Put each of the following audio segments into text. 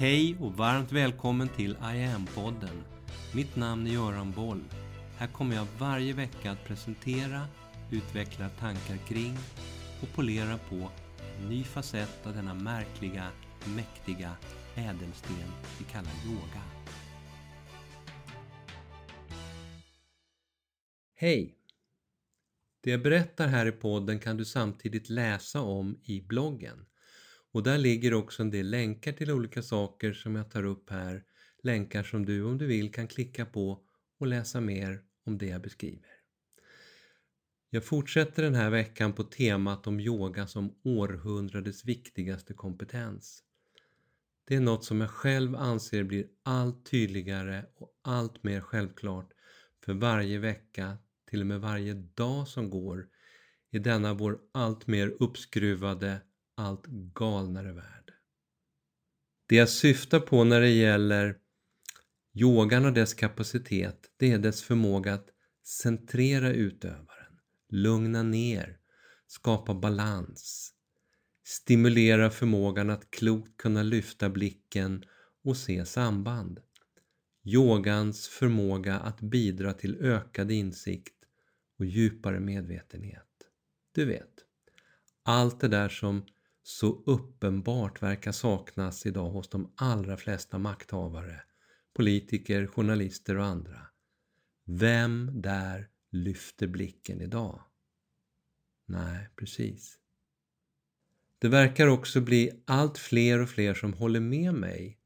Hej och varmt välkommen till I am-podden. Mitt namn är Göran Boll. Här kommer jag varje vecka att presentera, utveckla tankar kring och polera på en ny facett av denna märkliga, mäktiga ädelsten vi kallar yoga. Hej! Det jag berättar här i podden kan du samtidigt läsa om i bloggen. Och där ligger också en del länkar till olika saker som jag tar upp här. Länkar som du om du vill kan klicka på och läsa mer om det jag beskriver. Jag fortsätter den här veckan på temat om yoga som århundradets viktigaste kompetens. Det är något som jag själv anser blir allt tydligare och allt mer självklart för varje vecka, till och med varje dag som går i denna vår allt mer uppskruvade allt galnare värld. Det jag syftar på när det gäller yogan och dess kapacitet, det är dess förmåga att centrera utövaren, lugna ner, skapa balans, stimulera förmågan att klokt kunna lyfta blicken och se samband. Yogans förmåga att bidra till ökad insikt och djupare medvetenhet. Du vet, allt det där som så uppenbart verkar saknas idag hos de allra flesta makthavare, politiker, journalister och andra. Vem där lyfter blicken idag? Nej, precis. Det verkar också bli allt fler och fler som håller med mig.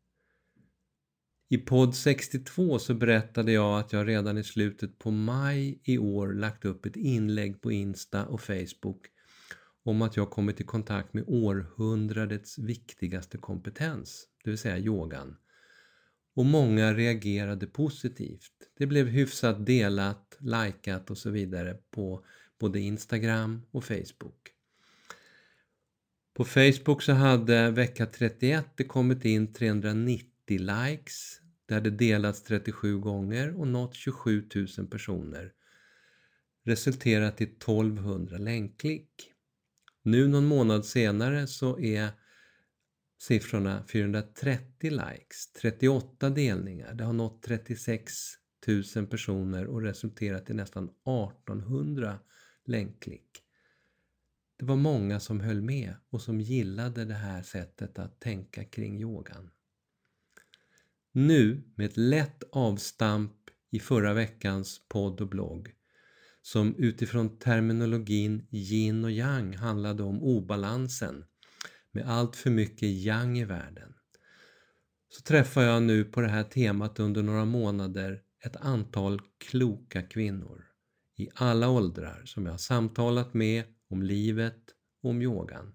I podd 62 så berättade jag att jag redan i slutet på maj i år lagt upp ett inlägg på Insta och Facebook om att jag kommit i kontakt med århundradets viktigaste kompetens, det vill säga yogan. Och många reagerade positivt. Det blev hyfsat delat, likat och så vidare på både Instagram och Facebook. På Facebook så hade vecka 31 det kommit in 390 likes. Det hade delats 37 gånger och nått 27 000 personer. Resulterat i 1200 länkklick. Nu någon månad senare så är siffrorna 430 likes, 38 delningar. Det har nått 36 000 personer och resulterat i nästan 1800 länkklick. Det var många som höll med och som gillade det här sättet att tänka kring yogan. Nu, med ett lätt avstamp i förra veckans podd och blogg, som utifrån terminologin yin och yang handlade om obalansen med allt för mycket yang i världen. Så träffar jag nu på det här temat under några månader ett antal kloka kvinnor i alla åldrar som jag har samtalat med om livet och om yogan.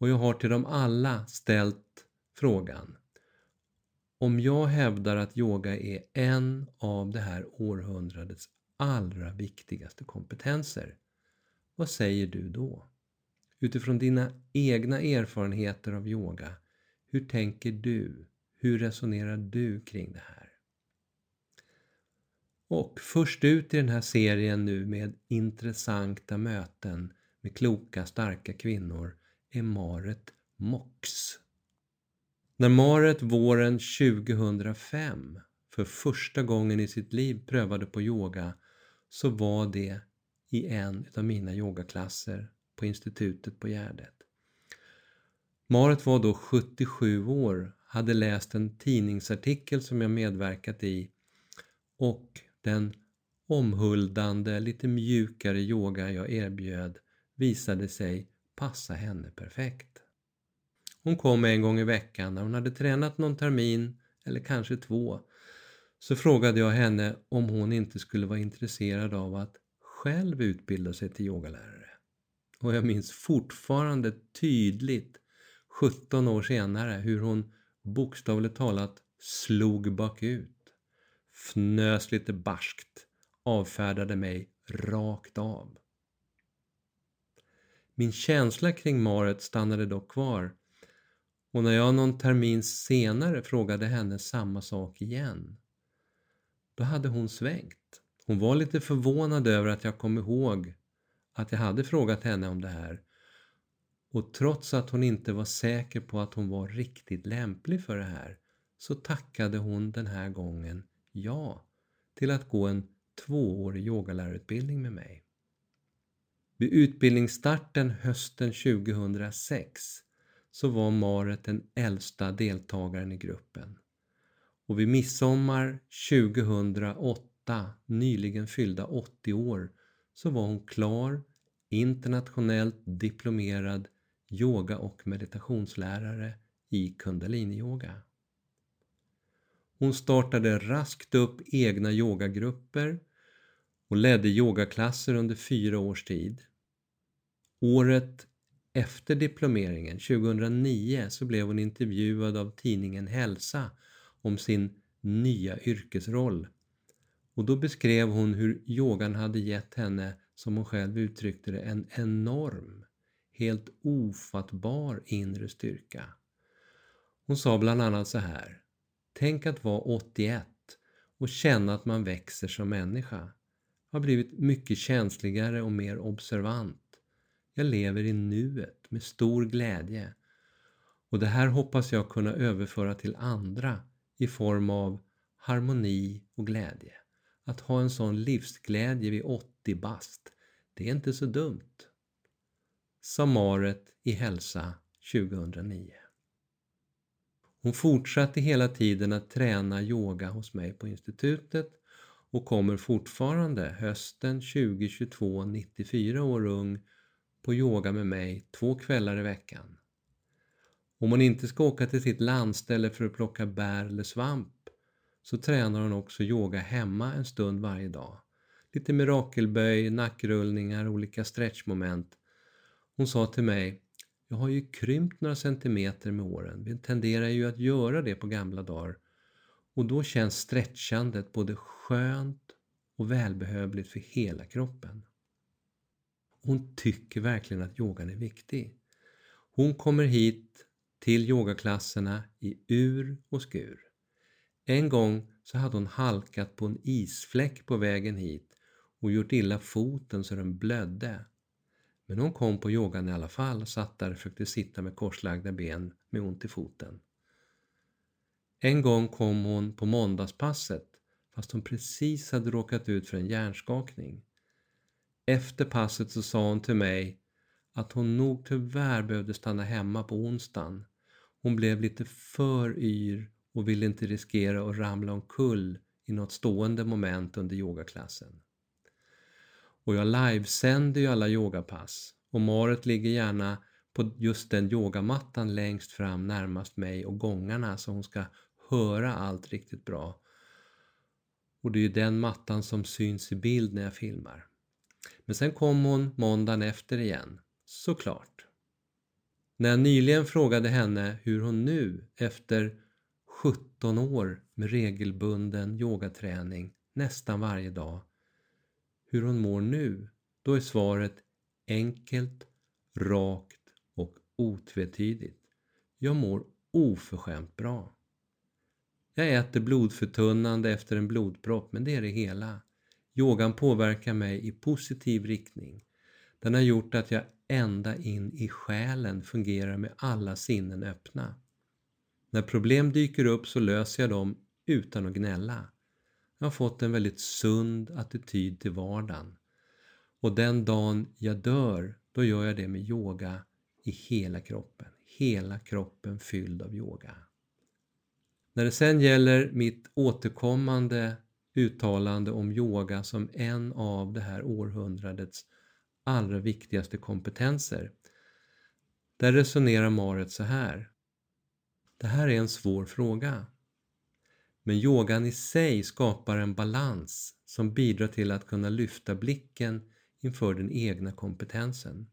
Och jag har till dem alla ställt frågan om jag hävdar att yoga är en av det här århundradets allra viktigaste kompetenser. Vad säger du då? Utifrån dina egna erfarenheter av yoga, hur tänker du? Hur resonerar du kring det här? Och först ut i den här serien nu med intressanta möten med kloka, starka kvinnor är Maret Mox. När Maret våren 2005 för första gången i sitt liv prövade på yoga så var det i en av mina yogaklasser på institutet på Gärdet. Marit var då 77 år, hade läst en tidningsartikel som jag medverkat i och den omhuldande, lite mjukare yoga jag erbjöd visade sig passa henne perfekt. Hon kom en gång i veckan när hon hade tränat någon termin eller kanske två så frågade jag henne om hon inte skulle vara intresserad av att själv utbilda sig till yogalärare. Och jag minns fortfarande tydligt 17 år senare hur hon bokstavligt talat slog bakut, fnös lite barskt, avfärdade mig rakt av. Min känsla kring Maret stannade dock kvar och när jag någon termin senare frågade henne samma sak igen då hade hon svängt. Hon var lite förvånad över att jag kom ihåg att jag hade frågat henne om det här. Och trots att hon inte var säker på att hon var riktigt lämplig för det här så tackade hon den här gången ja till att gå en tvåårig yogalärarutbildning med mig. Vid utbildningsstarten hösten 2006 så var Maret den äldsta deltagaren i gruppen. Och vid midsommar 2008, nyligen fyllda 80 år, så var hon klar, internationellt diplomerad yoga och meditationslärare i kundaliniyoga. Hon startade raskt upp egna yogagrupper och ledde yogaklasser under fyra års tid. Året efter diplomeringen, 2009, så blev hon intervjuad av tidningen Hälsa om sin nya yrkesroll. Och då beskrev hon hur yogan hade gett henne, som hon själv uttryckte det, en enorm, helt ofattbar inre styrka. Hon sa bland annat så här. Tänk att vara 81 och känna att man växer som människa. Jag har blivit mycket känsligare och mer observant. Jag lever i nuet med stor glädje. Och det här hoppas jag kunna överföra till andra i form av harmoni och glädje. Att ha en sån livsglädje vid 80 bast, det är inte så dumt. Samaret i hälsa 2009 hon fortsatte hela tiden att träna yoga hos mig på institutet och kommer fortfarande hösten 2022, 94 år ung, på yoga med mig två kvällar i veckan. Om hon inte ska åka till sitt landställe för att plocka bär eller svamp så tränar hon också yoga hemma en stund varje dag. Lite mirakelböj, nackrullningar, olika stretchmoment. Hon sa till mig jag har ju krympt några centimeter med åren. Vi tenderar ju att göra det på gamla dagar. Och då känns stretchandet både skönt och välbehövligt för hela kroppen. Hon tycker verkligen att yogan är viktig. Hon kommer hit till yogaklasserna i ur och skur. En gång så hade hon halkat på en isfläck på vägen hit och gjort illa foten så den blödde. Men hon kom på yogan i alla fall och satt där och försökte sitta med korslagda ben med ont i foten. En gång kom hon på måndagspasset fast hon precis hade råkat ut för en hjärnskakning. Efter passet så sa hon till mig att hon nog tyvärr behövde stanna hemma på onsdagen. Hon blev lite för yr och ville inte riskera att ramla omkull i något stående moment under yogaklassen. Och jag livesänder ju alla yogapass och Marit ligger gärna på just den yogamattan längst fram närmast mig och gångarna så hon ska höra allt riktigt bra. Och det är ju den mattan som syns i bild när jag filmar. Men sen kom hon måndagen efter igen, såklart. När jag nyligen frågade henne hur hon nu, efter 17 år med regelbunden yogaträning nästan varje dag, hur hon mår nu, då är svaret enkelt, rakt och otvetydigt. Jag mår oförskämt bra. Jag äter blodförtunnande efter en blodpropp, men det är det hela. Yogan påverkar mig i positiv riktning. Den har gjort att jag ända in i själen fungerar med alla sinnen öppna. När problem dyker upp så löser jag dem utan att gnälla. Jag har fått en väldigt sund attityd till vardagen. Och den dagen jag dör, då gör jag det med yoga i hela kroppen. Hela kroppen fylld av yoga. När det sen gäller mitt återkommande uttalande om yoga som en av det här århundradets allra viktigaste kompetenser. Där resonerar Maret så här. Det här är en svår fråga. Men yogan i sig skapar en balans som bidrar till att kunna lyfta blicken inför den egna kompetensen.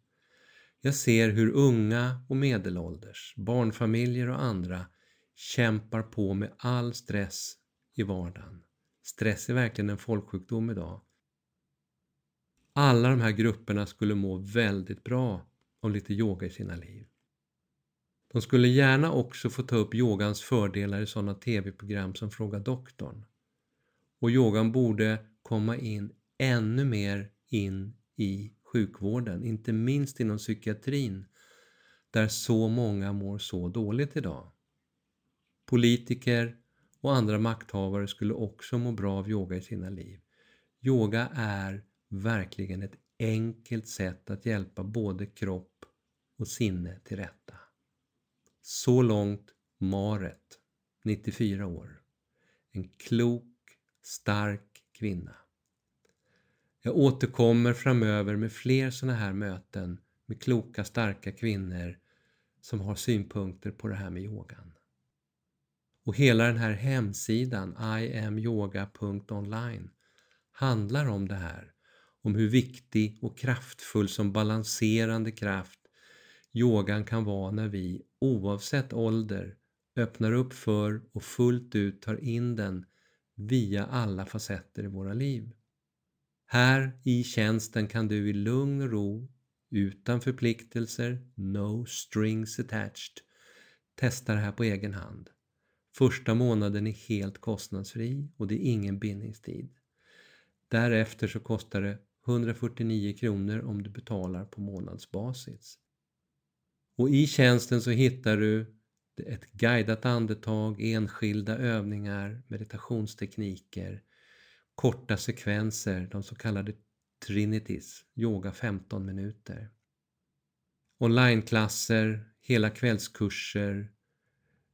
Jag ser hur unga och medelålders, barnfamiljer och andra kämpar på med all stress i vardagen. Stress är verkligen en folksjukdom idag. Alla de här grupperna skulle må väldigt bra av lite yoga i sina liv. De skulle gärna också få ta upp yogans fördelar i sådana tv-program som Fråga doktorn. Och yogan borde komma in ännu mer in i sjukvården, inte minst inom psykiatrin. där så många mår så dåligt idag. Politiker och andra makthavare skulle också må bra av yoga i sina liv. Yoga är verkligen ett enkelt sätt att hjälpa både kropp och sinne till rätta. Så långt Maret, 94 år. En klok, stark kvinna. Jag återkommer framöver med fler sådana här möten med kloka, starka kvinnor som har synpunkter på det här med yogan. Och hela den här hemsidan, iamyoga.online, handlar om det här. Om hur viktig och kraftfull som balanserande kraft yogan kan vara när vi, oavsett ålder, öppnar upp för och fullt ut tar in den via alla facetter i våra liv. Här i tjänsten kan du i lugn och ro, utan förpliktelser, no strings attached, testa det här på egen hand. Första månaden är helt kostnadsfri och det är ingen bindningstid. Därefter så kostar det 149 kronor om du betalar på månadsbasis. Och i tjänsten så hittar du ett guidat andetag, enskilda övningar, meditationstekniker, korta sekvenser, de så kallade Trinities, yoga 15 minuter. Onlineklasser, hela kvällskurser,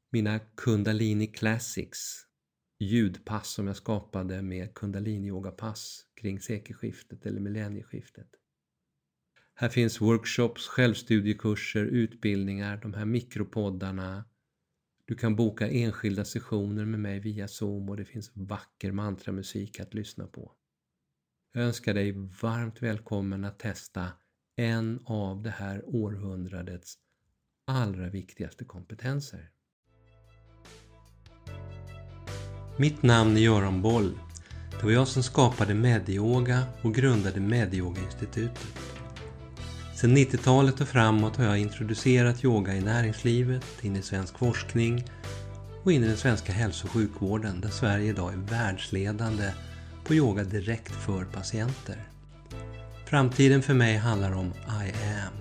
mina Kundalini Classics, ljudpass som jag skapade med kundaliniyogapass kring sekelskiftet eller millennieskiftet. Här finns workshops, självstudiekurser, utbildningar, de här mikropoddarna. Du kan boka enskilda sessioner med mig via Zoom och det finns vacker mantramusik att lyssna på. Jag önskar dig varmt välkommen att testa en av det här århundradets allra viktigaste kompetenser. Mitt namn är Göran Boll. Det var jag som skapade Medyoga och grundade Medyoga-institutet. Sedan 90-talet och framåt har jag introducerat yoga i näringslivet, in i svensk forskning och in i den svenska hälso och sjukvården där Sverige idag är världsledande på yoga direkt för patienter. Framtiden för mig handlar om I am.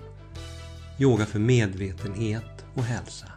Yoga för medvetenhet och hälsa.